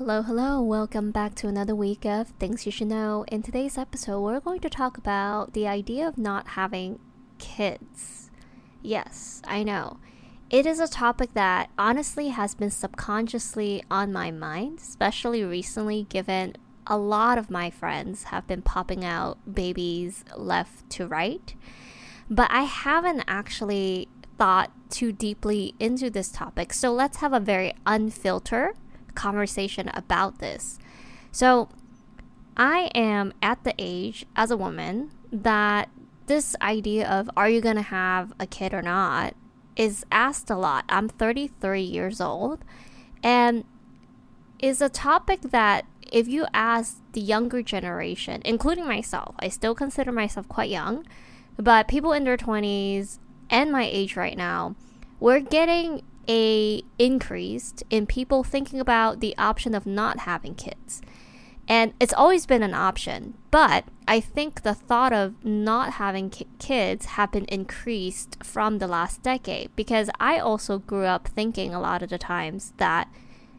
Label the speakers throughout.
Speaker 1: Hello, hello, welcome back to another week of Things You Should Know. In today's episode, we're going to talk about the idea of not having kids. Yes, I know. It is a topic that honestly has been subconsciously on my mind, especially recently, given a lot of my friends have been popping out babies left to right. But I haven't actually thought too deeply into this topic. So let's have a very unfiltered conversation about this. So, I am at the age as a woman that this idea of are you going to have a kid or not is asked a lot. I'm 33 years old and is a topic that if you ask the younger generation, including myself, I still consider myself quite young, but people in their 20s and my age right now, we're getting a increased in people thinking about the option of not having kids. And it's always been an option, but I think the thought of not having ki- kids have been increased from the last decade because I also grew up thinking a lot of the times that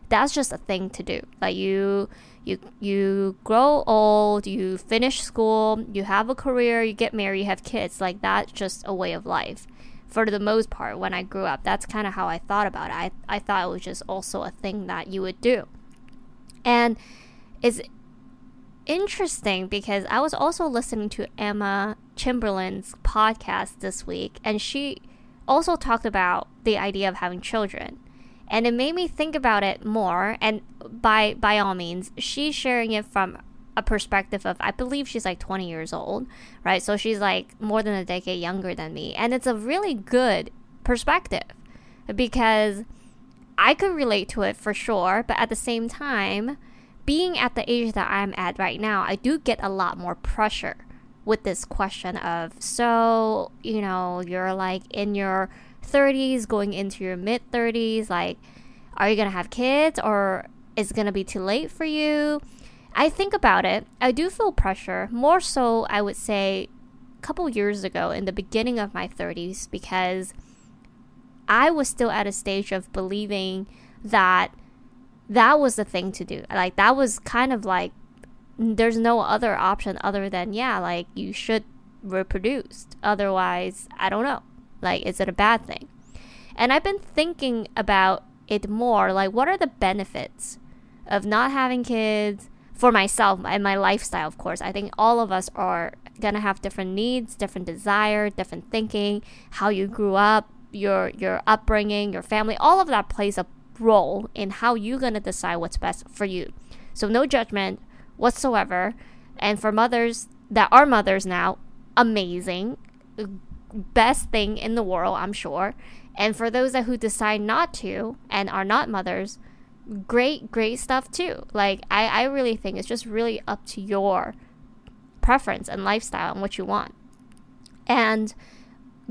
Speaker 1: that's just a thing to do. Like you you you grow old, you finish school, you have a career, you get married, you have kids. Like that's just a way of life for the most part when I grew up. That's kind of how I thought about it. I, I thought it was just also a thing that you would do. And it's interesting because I was also listening to Emma Chamberlain's podcast this week, and she also talked about the idea of having children. And it made me think about it more. And by by all means, she's sharing it from a perspective of I believe she's like 20 years old, right? So she's like more than a decade younger than me. And it's a really good perspective because I could relate to it for sure, but at the same time, being at the age that I'm at right now, I do get a lot more pressure with this question of so, you know, you're like in your 30s going into your mid 30s, like are you going to have kids or is it going to be too late for you? I think about it, I do feel pressure, more so, I would say, a couple years ago in the beginning of my 30s, because I was still at a stage of believing that that was the thing to do. Like, that was kind of like, there's no other option other than, yeah, like, you should reproduce. Otherwise, I don't know. Like, is it a bad thing? And I've been thinking about it more. Like, what are the benefits of not having kids? For myself and my lifestyle, of course. I think all of us are gonna have different needs, different desire, different thinking, how you grew up, your your upbringing, your family, all of that plays a role in how you're gonna decide what's best for you. So no judgment whatsoever. And for mothers that are mothers now, amazing, best thing in the world, I'm sure. And for those that who decide not to and are not mothers, great, great stuff too. Like, I, I really think it's just really up to your preference and lifestyle and what you want. And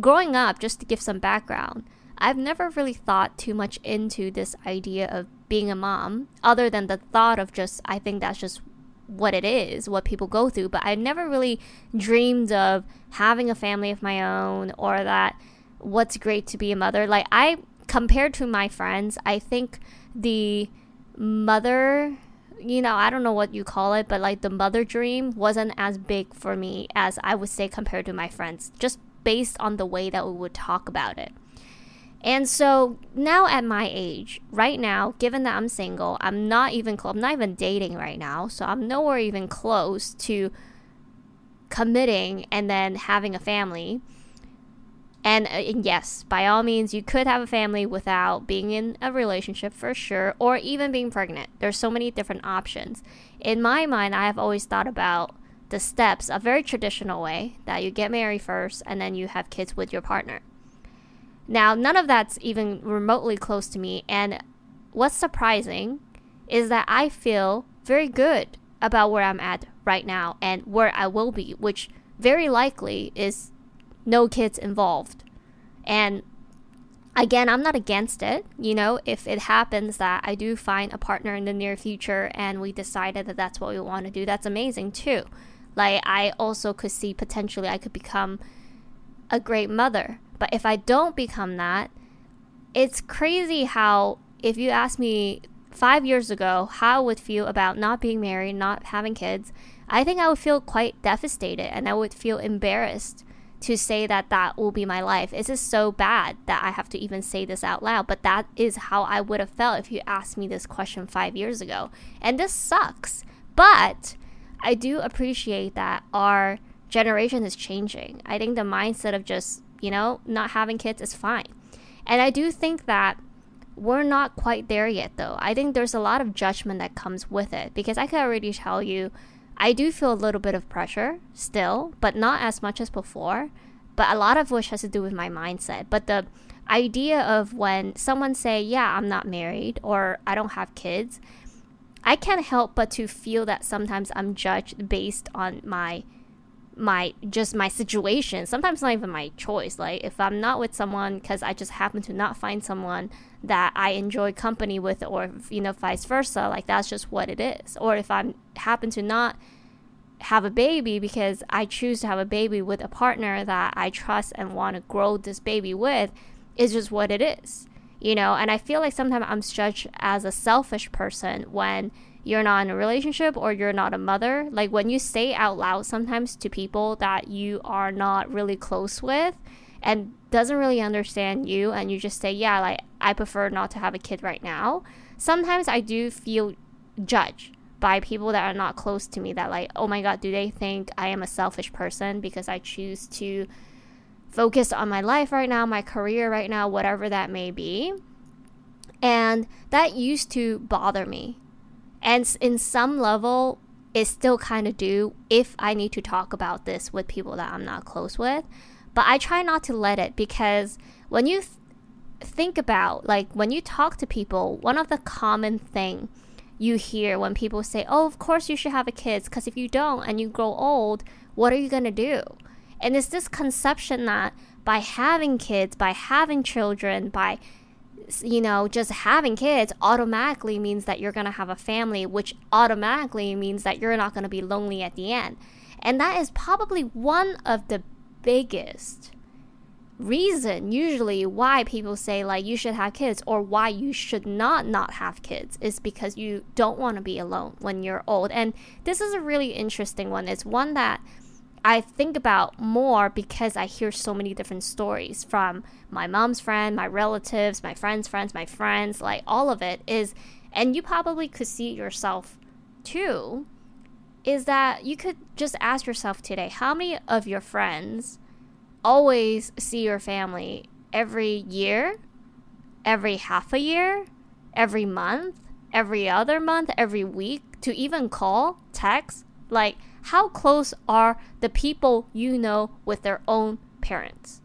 Speaker 1: growing up, just to give some background, I've never really thought too much into this idea of being a mom, other than the thought of just, I think that's just what it is, what people go through. But I never really dreamed of having a family of my own or that what's great to be a mother. Like, I, compared to my friends, I think the mother you know, I don't know what you call it, but like the mother dream wasn't as big for me as I would say compared to my friends, just based on the way that we would talk about it. And so now at my age, right now, given that I'm single, I'm not even close, I'm not even dating right now, so I'm nowhere even close to committing and then having a family. And, uh, and, yes, by all means, you could have a family without being in a relationship for sure, or even being pregnant. There's so many different options. In my mind, I have always thought about the steps, a very traditional way that you get married first and then you have kids with your partner. Now, none of that's even remotely close to me. And what's surprising is that I feel very good about where I'm at right now and where I will be, which very likely is no kids involved. And again, I'm not against it. You know, if it happens that I do find a partner in the near future and we decided that that's what we want to do, that's amazing too. Like, I also could see potentially I could become a great mother. But if I don't become that, it's crazy how, if you ask me five years ago how I would feel about not being married, not having kids, I think I would feel quite devastated and I would feel embarrassed to say that that will be my life. It's just so bad that I have to even say this out loud, but that is how I would have felt if you asked me this question five years ago. And this sucks. But I do appreciate that our generation is changing. I think the mindset of just, you know, not having kids is fine. And I do think that we're not quite there yet, though. I think there's a lot of judgment that comes with it because I can already tell you I do feel a little bit of pressure still, but not as much as before. But a lot of which has to do with my mindset. But the idea of when someone say, "Yeah, I'm not married" or "I don't have kids," I can't help but to feel that sometimes I'm judged based on my my just my situation. Sometimes not even my choice. Like if i'm not with someone because i just happen to not find someone that i enjoy company with or you know vice versa like that's just what it is. Or if i'm happen to not have a baby because i choose to have a baby with a partner that i trust and want to grow this baby with is just what it is you know? And i feel like sometimes i'm judged as a selfish person when you're not in a relationship or you're not a mother. Like when you say out loud sometimes to people that you are not really close with and doesn't really understand you and you just say, "Yeah, like I prefer not to have a kid right now." Sometimes I do feel judged by people that are not close to me that like, "Oh my god, do they think I am a selfish person because I choose to focus on my life right now, my career right now, whatever that may be?" And that used to bother me and in some level, it still kind of do if I need to talk about this with people that I'm not close with. But I try not to let it because when you th- think about, like, when you talk to people, one of the common thing you hear when people say, "Oh, of course you should have a kids," because if you don't and you grow old, what are you gonna do? And it's this conception that by having kids, by having children, by you know, just having kids automatically means that you're going to have a family, which automatically means that you're not going to be lonely at the end. And that is probably one of the biggest reason usually why people say like you should have kids or why you should not not have kids is because you don't want to be alone when you're old and this is a really interesting one it's one that I think about more because I hear so many different stories from my mom's friend, my relatives, my friends' friends, my friends, like all of it is, and you probably could see yourself too, is that you could just ask yourself today how many of your friends always see your family every year, every half a year, every month, every other month, every week, to even call, text? Like, how close are the people you know with their own parents?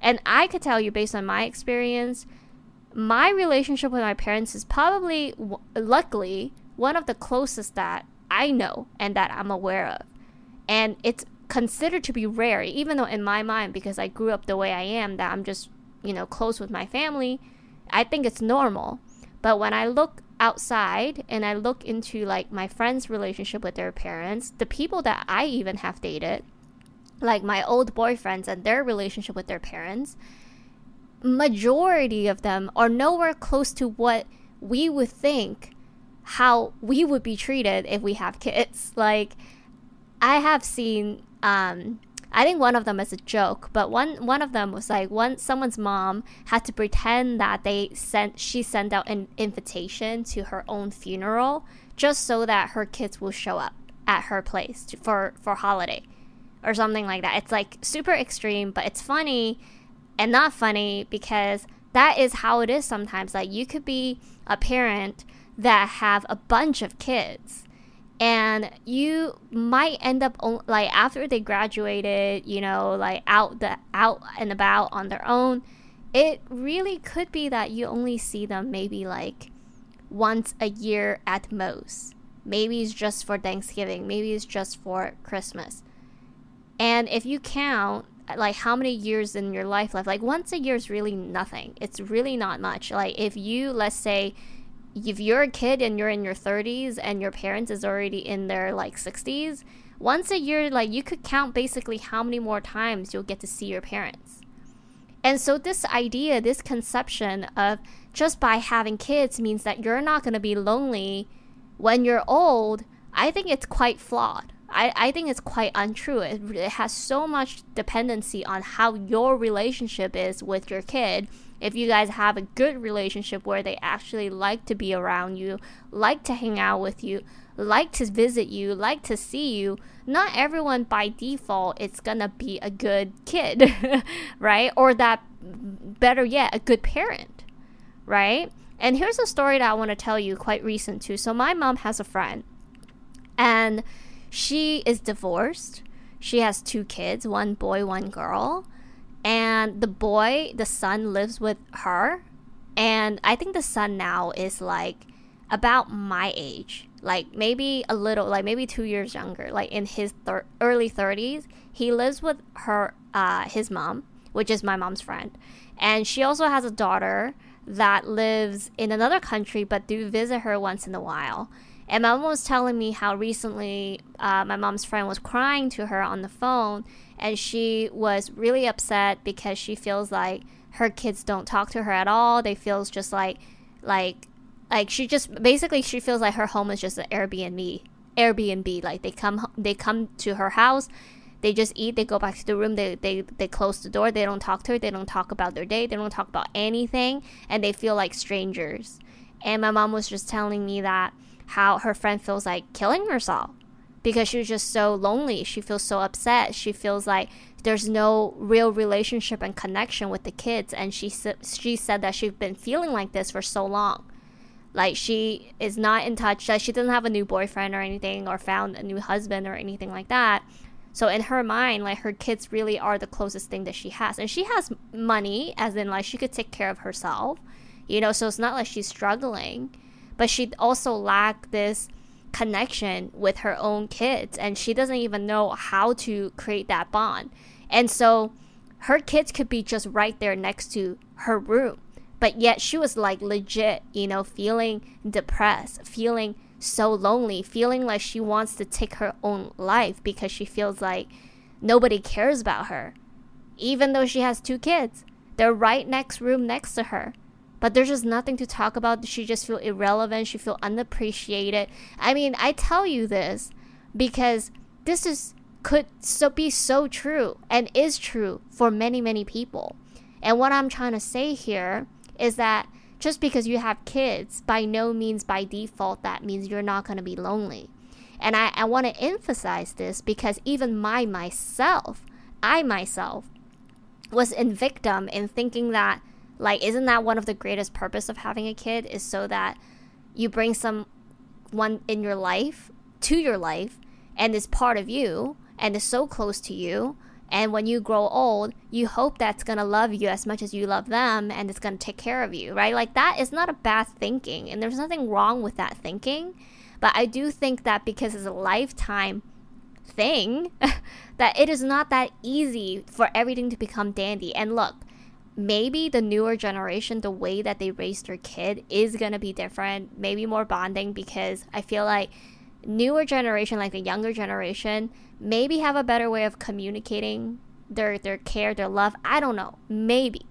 Speaker 1: And I could tell you, based on my experience, my relationship with my parents is probably, luckily, one of the closest that I know and that I'm aware of. And it's considered to be rare, even though in my mind, because I grew up the way I am, that I'm just, you know, close with my family, I think it's normal. But when I look outside and I look into like my friends' relationship with their parents, the people that I even have dated, like my old boyfriends and their relationship with their parents, majority of them are nowhere close to what we would think how we would be treated if we have kids. Like I have seen um I think one of them is a joke, but one one of them was like one someone's mom had to pretend that they sent she sent out an invitation to her own funeral just so that her kids will show up at her place to, for for holiday or something like that. It's like super extreme, but it's funny and not funny because that is how it is sometimes. Like you could be a parent that have a bunch of kids and you might end up on, like after they graduated you know like out the out and about on their own it really could be that you only see them maybe like once a year at most. Maybe it's just for thanksgiving. Maybe it's just for christmas. And if you count like how many years in your life left like once a year is really nothing. It's really not much. Like if you let's say if you're a kid and you're in your 30s and your parents is already in their like 60s, once a year like you could count basically how many more times you'll get to see your parents. And so, this idea, this conception of just by having kids means that you're not going to be lonely when you're old, I think it's quite flawed. I, I think it's quite untrue. It, it has so much dependency on how your relationship is with your kid. If you guys have a good relationship where they actually like to be around you, like to hang out with you, like to visit you, like to see you, not everyone by default is gonna be a good kid, right? Or that, better yet, a good parent, right? And here's a story that I want to tell you quite recent too. So my mom has a friend, and she is divorced. She has two kids, one boy, one girl. And the boy, the son, lives with her. And I think the son now is like about my age, like maybe a little, like maybe two years younger, like in his thir- early 30s. He lives with her, uh, his mom, which is my mom's friend. And she also has a daughter that lives in another country but do visit her once in a while. And my mom was telling me how recently uh, my mom's friend was crying to her on the phone, and she was really upset because she feels like her kids don't talk to her at all. They feels just like, like, like she just basically she feels like her home is just an Airbnb. Airbnb, like they come they come to her house, they just eat, they go back to the room, they, they, they close the door, they don't talk to her, they don't talk about their day, they don't talk about anything, and they feel like strangers. And my mom was just telling me that how her friend feels like killing herself because she was just so lonely. She feels so upset. She feels like there's no real relationship and connection with the kids. And she she said that she's been feeling like this for so long. Like she is not in touch. That she doesn't have a new boyfriend or anything, or found a new husband or anything like that. So in her mind, like her kids really are the closest thing that she has, and she has money, as in like she could take care of herself, you know. So it's not like she's struggling but she also lacked this connection with her own kids and she doesn't even know how to create that bond. And so her kids could be just right there next to her room. But yet she was like legit, you know, feeling depressed, feeling so lonely, feeling like she wants to take her own life because she feels like nobody cares about her. Even though she has two kids, they're right next room next to her but there's just nothing to talk about. She just feel irrelevant. She feel unappreciated. I mean, I tell you this because this is could so be so true and is true for many many people. And what I'm trying to say here is that just because you have kids, by no means by default that means you're not going to be lonely. And I, I want to emphasize this because even my myself, I myself was in victim in thinking that like, isn't that one of the greatest purpose of having a kid is so that you bring someone in your life to your life and is part of you and is so close to you and when you grow old, you hope that's going to love you as much as you love them and it's going to take care of you, right? Like that is not a bad thinking. And there's nothing wrong with that thinking. But I do think that because it's a lifetime thing, that it is not that easy for everything to become dandy. And look, maybe the newer generation, the way that they raise their kid is gonna be different, maybe more bonding because I feel like newer generation, like the younger generation, maybe have a better way of communicating their their care, their love. I don't know, maybe,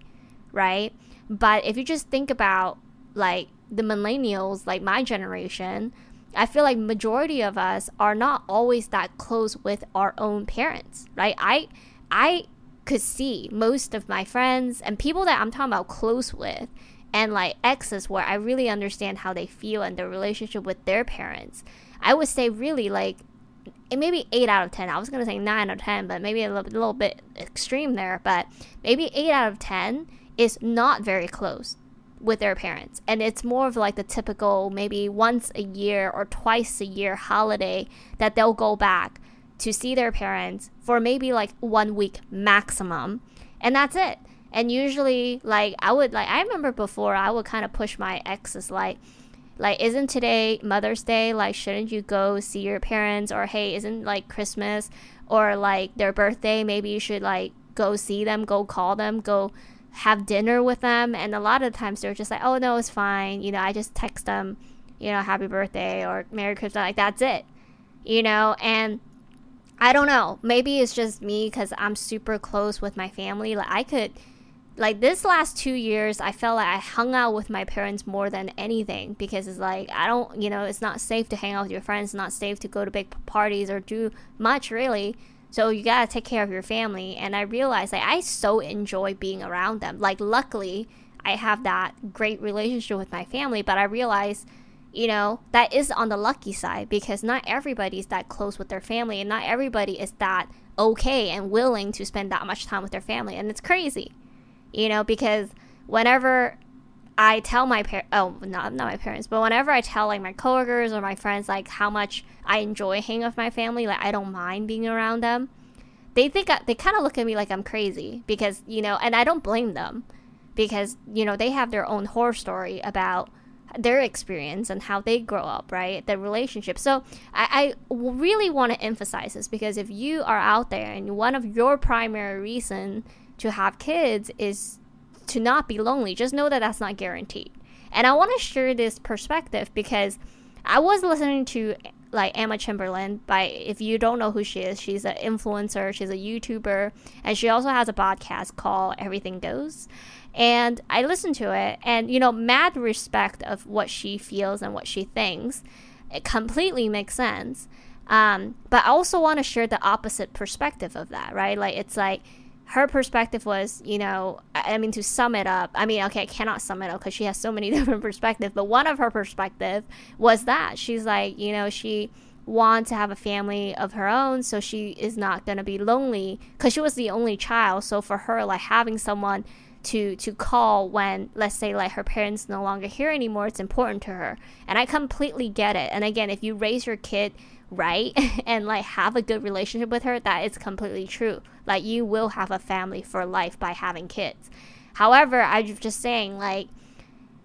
Speaker 1: right? But if you just think about like the millennials, like my generation, I feel like majority of us are not always that close with our own parents, right? I I could see most of my friends and people that I'm talking about close with and like exes where I really understand how they feel and their relationship with their parents. I would say really like maybe 8 out of 10. I was to say 9 out of 10, but maybe a little, a little bit extreme there, but maybe 8 out of 10 is not very close with their parents. And it's more of like the typical maybe once a year or twice a year holiday that they'll go back to see their parents for maybe like one week maximum, and that's it. And usually, like I would like I remember before I would kind of push my exes like like isn't today mother's day? Like shouldn't you go see your parents? Or hey isn't like christmas? Or like their birthday? Maybe you should like go see them go call them go have dinner with them. And a lot of times they're just like oh no it's fine. You know i just text them you know happy birthday or merry christmas. Like that's it you know? And I don't know. Maybe it's just me because I'm super close with my family. Like I could, like this last two years i felt like i hung out with my parents more than anything because it's like i don't you know it's not safe to hang out with your friends. Not safe to go to big parties or do much really. So you gotta take care of your family. And i realized like i so enjoy being around them. Like luckily i have that great relationship with my family but i realized you know that is on the lucky side because not everybody's that close with their family and not everybody is that okay and willing to spend that much time with their family. And it's crazy you know, because whenever I tell my parents, oh, not, not my parents, but whenever I tell like my coworkers or my friends like how much I enjoy hanging with my family, like I don't mind being around them, they think I, they kind of look at me like I'm crazy because you know, and I don't blame them because you know they have their own horror story about their experience and how they grow up, right? The relationship. So I, I really want to emphasize this because if you are out there and one of your primary reason to have kids is to not be lonely. Just know that that's not guaranteed. And I want to share this perspective because I was listening to like Emma Chamberlain by if you don't know who she is, she's an influencer, she's a YouTuber, and she also has a podcast called Everything Goes. And I listened to it and you know, mad respect of what she feels and what she thinks. It completely makes sense. Um, but I also want to share the opposite perspective of that, right? Like it's like her perspective was, you know, I mean, to sum it up, I mean, okay, I cannot sum it up because she has so many different perspectives, but one of her perspective was that she's like, you know, she wants to have a family of her own, so she is not going to be lonely because she was the only child. So for her, like having someone to to call when let's say like her parents no longer here anymore, it's important to her, and I completely get it. And again, if you raise your kid right and like have a good relationship with her, that is completely true. Like you will have a family for life by having kids. However, I'm just saying like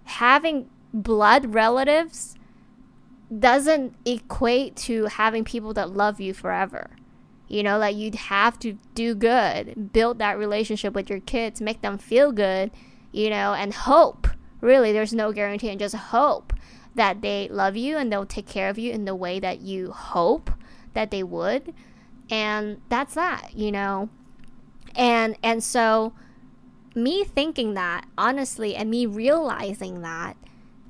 Speaker 1: having blood relatives doesn't equate to having people that love you forever. You know, like you'd have to do good, build that relationship with your kids, make them feel good, you know, and hope. Really, there's no guarantee, and just hope that they love you and they'll take care of you in the way that you hope that they would. And that's that you know? And and so me thinking that honestly and me realizing that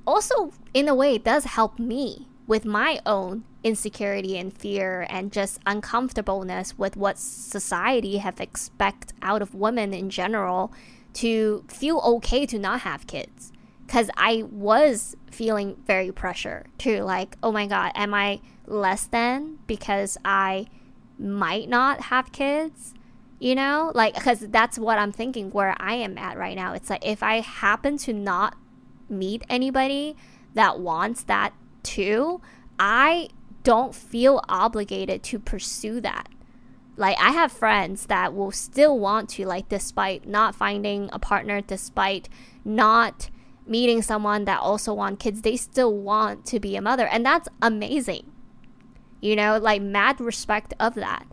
Speaker 1: also in a way does help me with my own insecurity and fear and just uncomfortableness with what society have expect out of women in general to feel okay to not have kids because I was feeling very pressure too. Like, oh my God, am I less than because I might not have kids? You know, like, because that's what I'm thinking where I am at right now. It's like if I happen to not meet anybody that wants that too, I don't feel obligated to pursue that. Like, I have friends that will still want to, like, despite not finding a partner, despite not meeting someone that also want kids, they still want to be a mother. And that's amazing. You know, like mad respect of that.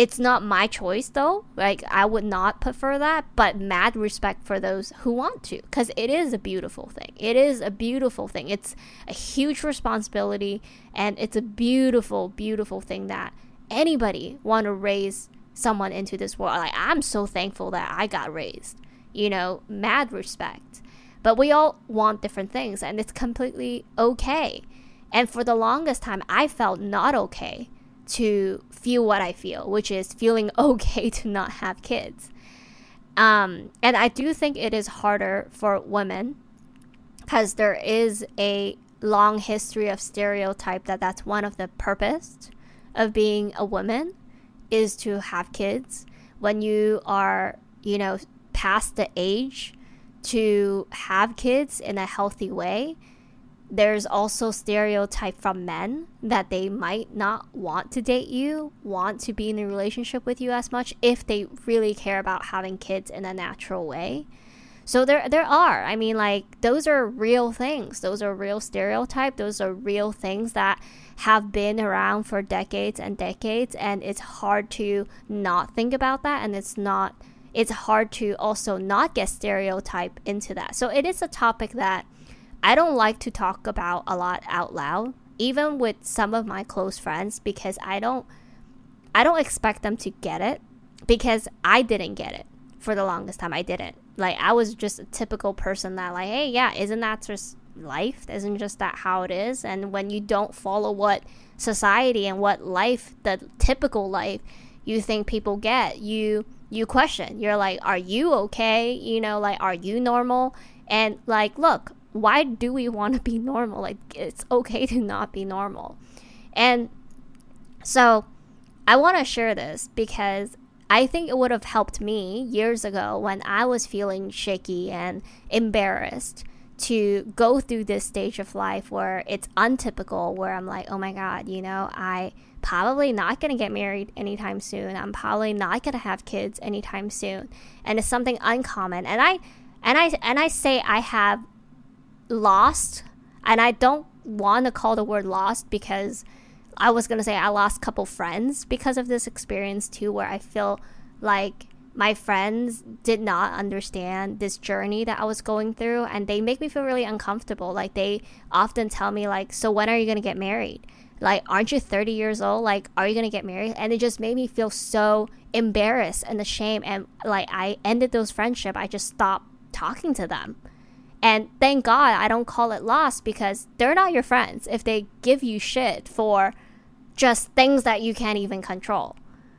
Speaker 1: It's not my choice though. Like I would not prefer that, but mad respect for those who want to cuz it is a beautiful thing. It is a beautiful thing. It's a huge responsibility and it's a beautiful beautiful thing that anybody want to raise someone into this world. Like I'm so thankful that I got raised. You know, mad respect. But we all want different things, and it's completely okay. And for the longest time, I felt not okay to feel what I feel, which is feeling okay to not have kids. Um, and I do think it is harder for women because there is a long history of stereotype that that's one of the purpose of being a woman is to have kids when you are you know past the age to have kids in a healthy way, there's also stereotype from men that they might not want to date you, want to be in a relationship with you as much if they really care about having kids in a natural way. So there there are. I mean like those are real things. Those are real stereotype. Those are real things that have been around for decades and decades and it's hard to not think about that and it's not it's hard to also not get stereotype into that. So it is a topic that I don't like to talk about a lot out loud, even with some of my close friends, because I don't I don't expect them to get it because I didn't get it, for the longest time I didn't. Like I was just a typical person that like, hey, yeah, isn't that just life? Isn't just that how it is? And when you don't follow what society and what life, the typical life you think people get, you you question. You're like, are you okay? You know, like are you normal? And like, look, why do we want to be normal? Like it's okay to not be normal. And so I want to share this because I think it would have helped me years ago when I was feeling shaky and embarrassed to go through this stage of life where it's untypical, where I'm like, oh my God, you know, I probably not going to get married anytime soon. I'm probably not going to have kids anytime soon. And it's something uncommon. And I, and I, and I say I have lost, and I don't want to call the word lost because I was going to say I lost a couple friends because of this experience too, where I feel like my friends did not understand this journey that I was going through and they make me feel really uncomfortable. Like they often tell me like, "So when are you going to get married?" Like, "Aren't you 30 years old? Like, are you going to get married?" And it just made me feel so embarrassed and ashamed and like I ended those friendship. I just stopped talking to them. And thank God I don't call it lost because they're not your friends if they give you shit for just things that you can't even control,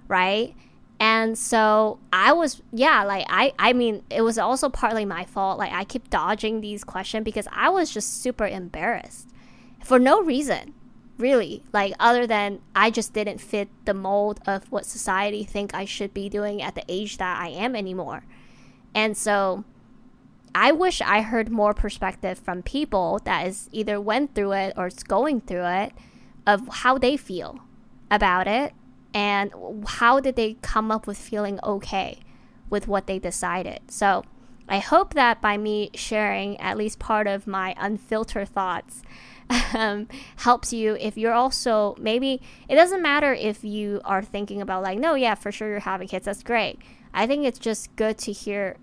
Speaker 1: right? And so I was, yeah, like I, I mean, it was also partly my fault. Like I keep dodging these questions because I was just super embarrassed for no reason, really. Like other than I just didn't fit the mold of what society think I should be doing at the age that I am anymore. And so I wish I heard more perspective from people that is either went through it or is going through it of how they feel about it and how did they come up with feeling okay with what they decided. So I hope that by me sharing at least part of my unfiltered thoughts um, helps you if you're also maybe it doesn't matter if you are thinking about like no yeah for sure you're having kids that's great i think it's just good to hear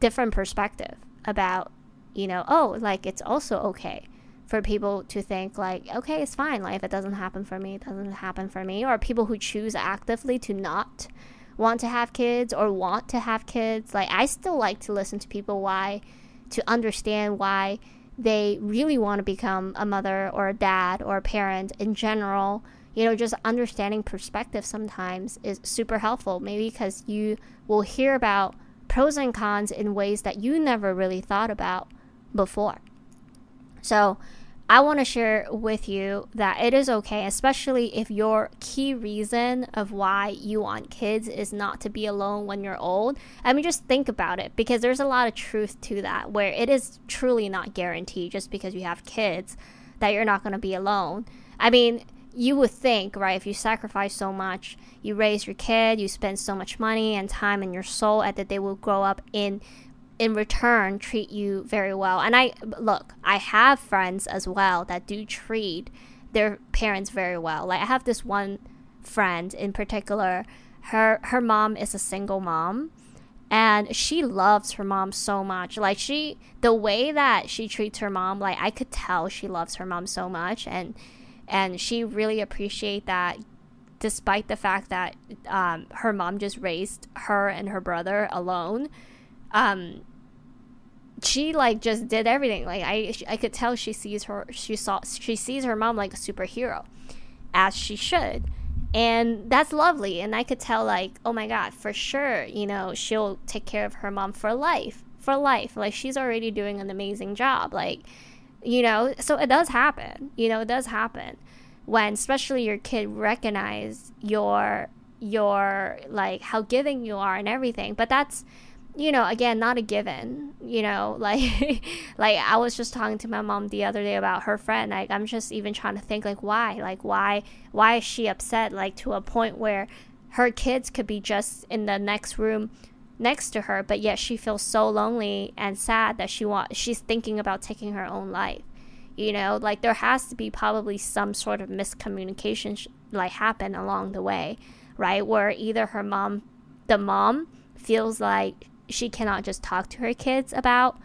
Speaker 1: different perspective about you know oh like it's also okay for people to think like okay it's fine like if it doesn't happen for me it doesn't happen for me or people who choose actively to not want to have kids or want to have kids like i still like to listen to people why to understand why they really want to become a mother or a dad or a parent in general. You know just understanding perspective sometimes is super helpful maybe because you will hear about pros and cons in ways that you never really thought about before so, I want to share with you that it is okay, especially if your key reason of why you want kids is not to be alone when you're old. I mean, just think about it because there's a lot of truth to that where it is truly not guaranteed just because you have kids that you're not going to be alone. I mean, you would think, right, if you sacrifice so much, you raise your kid, you spend so much money and time and your soul, and that they will grow up in in return treat you very well. And I look, I have friends as well that do treat their parents very well. Like I have this one friend in particular, her her mom is a single mom and she loves her mom so much. Like she the way that she treats her mom, like I could tell she loves her mom so much and and she really appreciate that despite the fact that um, her mom just raised her and her brother alone. Um she like just did everything. Like i i could tell she sees her she saw she sees her mom like a superhero as she should. And that's lovely. And i could tell like oh my god for sure you know she'll take care of her mom for life for life. Like she's already doing an amazing job. Like you know so it does happen you know it does happen when especially your kid recognize your your like how giving you are and everything but that's you know again not a given you know like like i was just talking to my mom the other day about her friend like i'm just even trying to think like why like why why is she upset like to a point where her kids could be just in the next room next to her but yet she feels so lonely and sad that she want she's thinking about taking her own life. You know like there has to be probably some sort of miscommunication sh- like happen along the way right? Where either her mom the mom feels like she cannot just talk to her kids about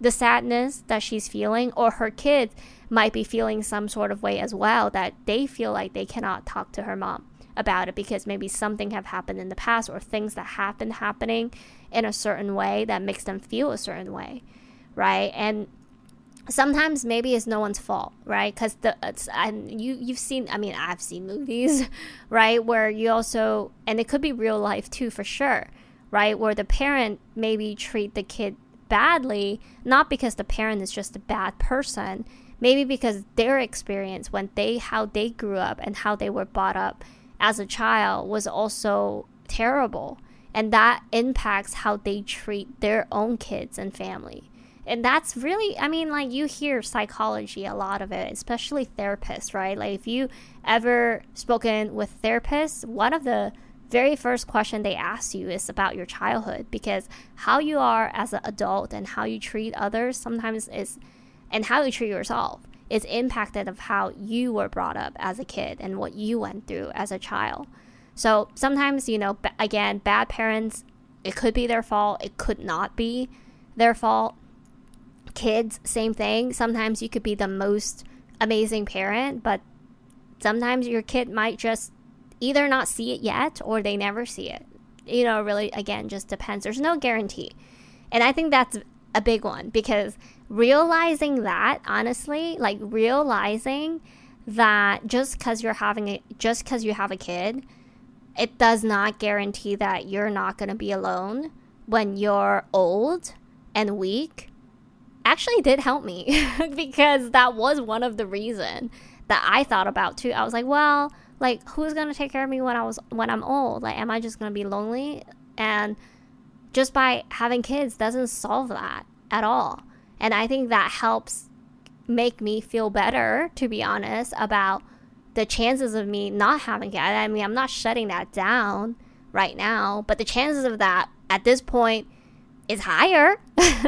Speaker 1: the sadness that she's feeling, or her kids might be feeling some sort of way as well that they feel like they cannot talk to her mom about it because maybe something have happened in the past or things that have been happening in a certain way that makes them feel a certain way, right? And sometimes maybe it's no one's fault, right? Because the and you you've seen, I mean, I've seen movies, right, where you also and it could be real life too, for sure, right, where the parent maybe treat the kid badly, not because the parent is just a bad person, maybe because their experience when they how they grew up and how they were brought up as a child was also terrible. And that impacts how they treat their own kids and family. And that's really i mean like you hear psychology a lot of it especially therapists right? Like if you ever spoken with therapists one of the very first question they ask you is about your childhood. Because how you are as an adult and how you treat others sometimes is and how you treat yourself is impacted of how you were brought up as a kid and what you went through as a child so sometimes you know b- again bad parents it could be their fault it could not be their fault kids same thing sometimes you could be the most amazing parent but sometimes your kid might just either not see it yet or they never see it. You know, really, again, just depends. There's no guarantee. And I think that's a big one because realizing that, honestly, like realizing that just because you're having a, just because you have a kid, it does not guarantee that you're not going to be alone when you're old and weak actually did help me because that was one of the reason that I thought about too. I was like, well, like who's gonna take care of me when I was when I'm old? Like, am I just gonna be lonely? And just by having kids doesn't solve that at all. And I think that helps make me feel better, to be honest, about the chances of me not having kids. I mean, I'm not shutting that down right now, but the chances of that at this point is higher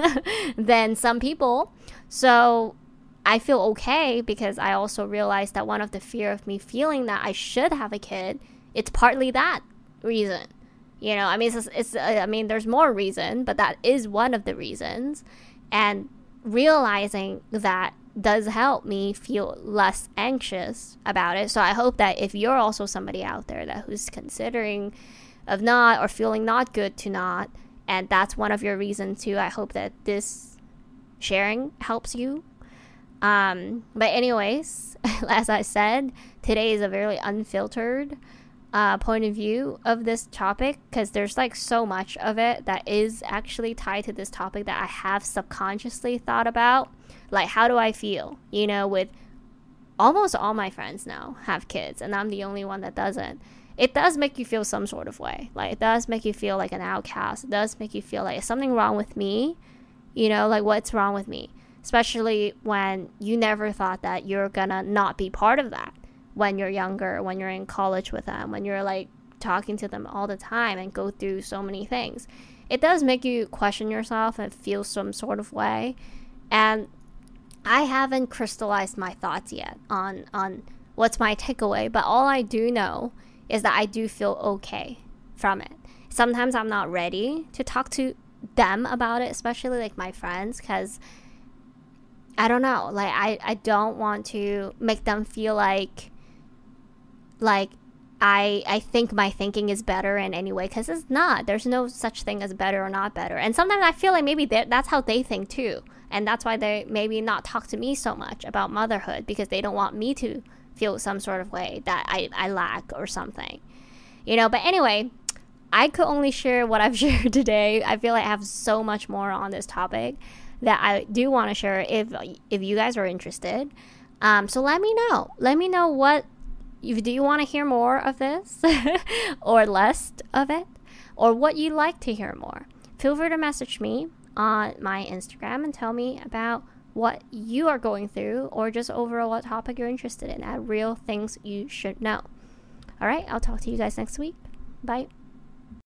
Speaker 1: than some people. So I feel okay because I also realized that one of the fear of me feeling that I should have a kid, it's partly that reason. You know, I mean, it's, it's I mean, there's more reason, but that is one of the reasons. And realizing that does help me feel less anxious about it. So I hope that if you're also somebody out there that who's considering of not or feeling not good to not, and that's one of your reasons too, I hope that this sharing helps you um, but anyways, as I said, today is a very unfiltered uh, point of view of this topic because there's like so much of it that is actually tied to this topic that I have subconsciously thought about. Like, how do I feel? You know, with almost all my friends now have kids, and I'm the only one that doesn't. It does make you feel some sort of way. Like, it does make you feel like an outcast. It does make you feel like, something wrong with me? You know, like, what's wrong with me? especially when you never thought that you're gonna not be part of that when you're younger, when you're in college with them, when you're like talking to them all the time and go through so many things. It does make you question yourself and feel some sort of way. And I haven't crystallized my thoughts yet on on what's my takeaway, but all I do know is that I do feel okay from it. Sometimes I'm not ready to talk to them about it, especially like my friends, because I don't know. Like I, I don't want to make them feel like like I I think my thinking is better in any way because it's not. There's no such thing as better or not better. And sometimes I feel like maybe that's how they think too, and that's why they maybe not talk to me so much about motherhood because they don't want me to feel some sort of way that I I lack or something, you know. But anyway, I could only share what I've shared today. I feel like I have so much more on this topic that I do want to share if if you guys are interested. Um, so let me know. Let me know what if do you want to hear more of this or less of it or what you'd like to hear more. Feel free to message me on my Instagram and tell me about what you are going through or just overall what topic you're interested in at real things you should know. All right, I'll talk to you guys next week. Bye.